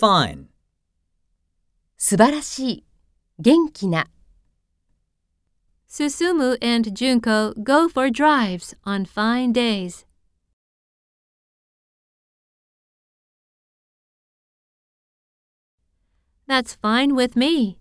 fine, 素晴らしい、元気な。Susumu and Junko go for drives on fine days. That's fine with me.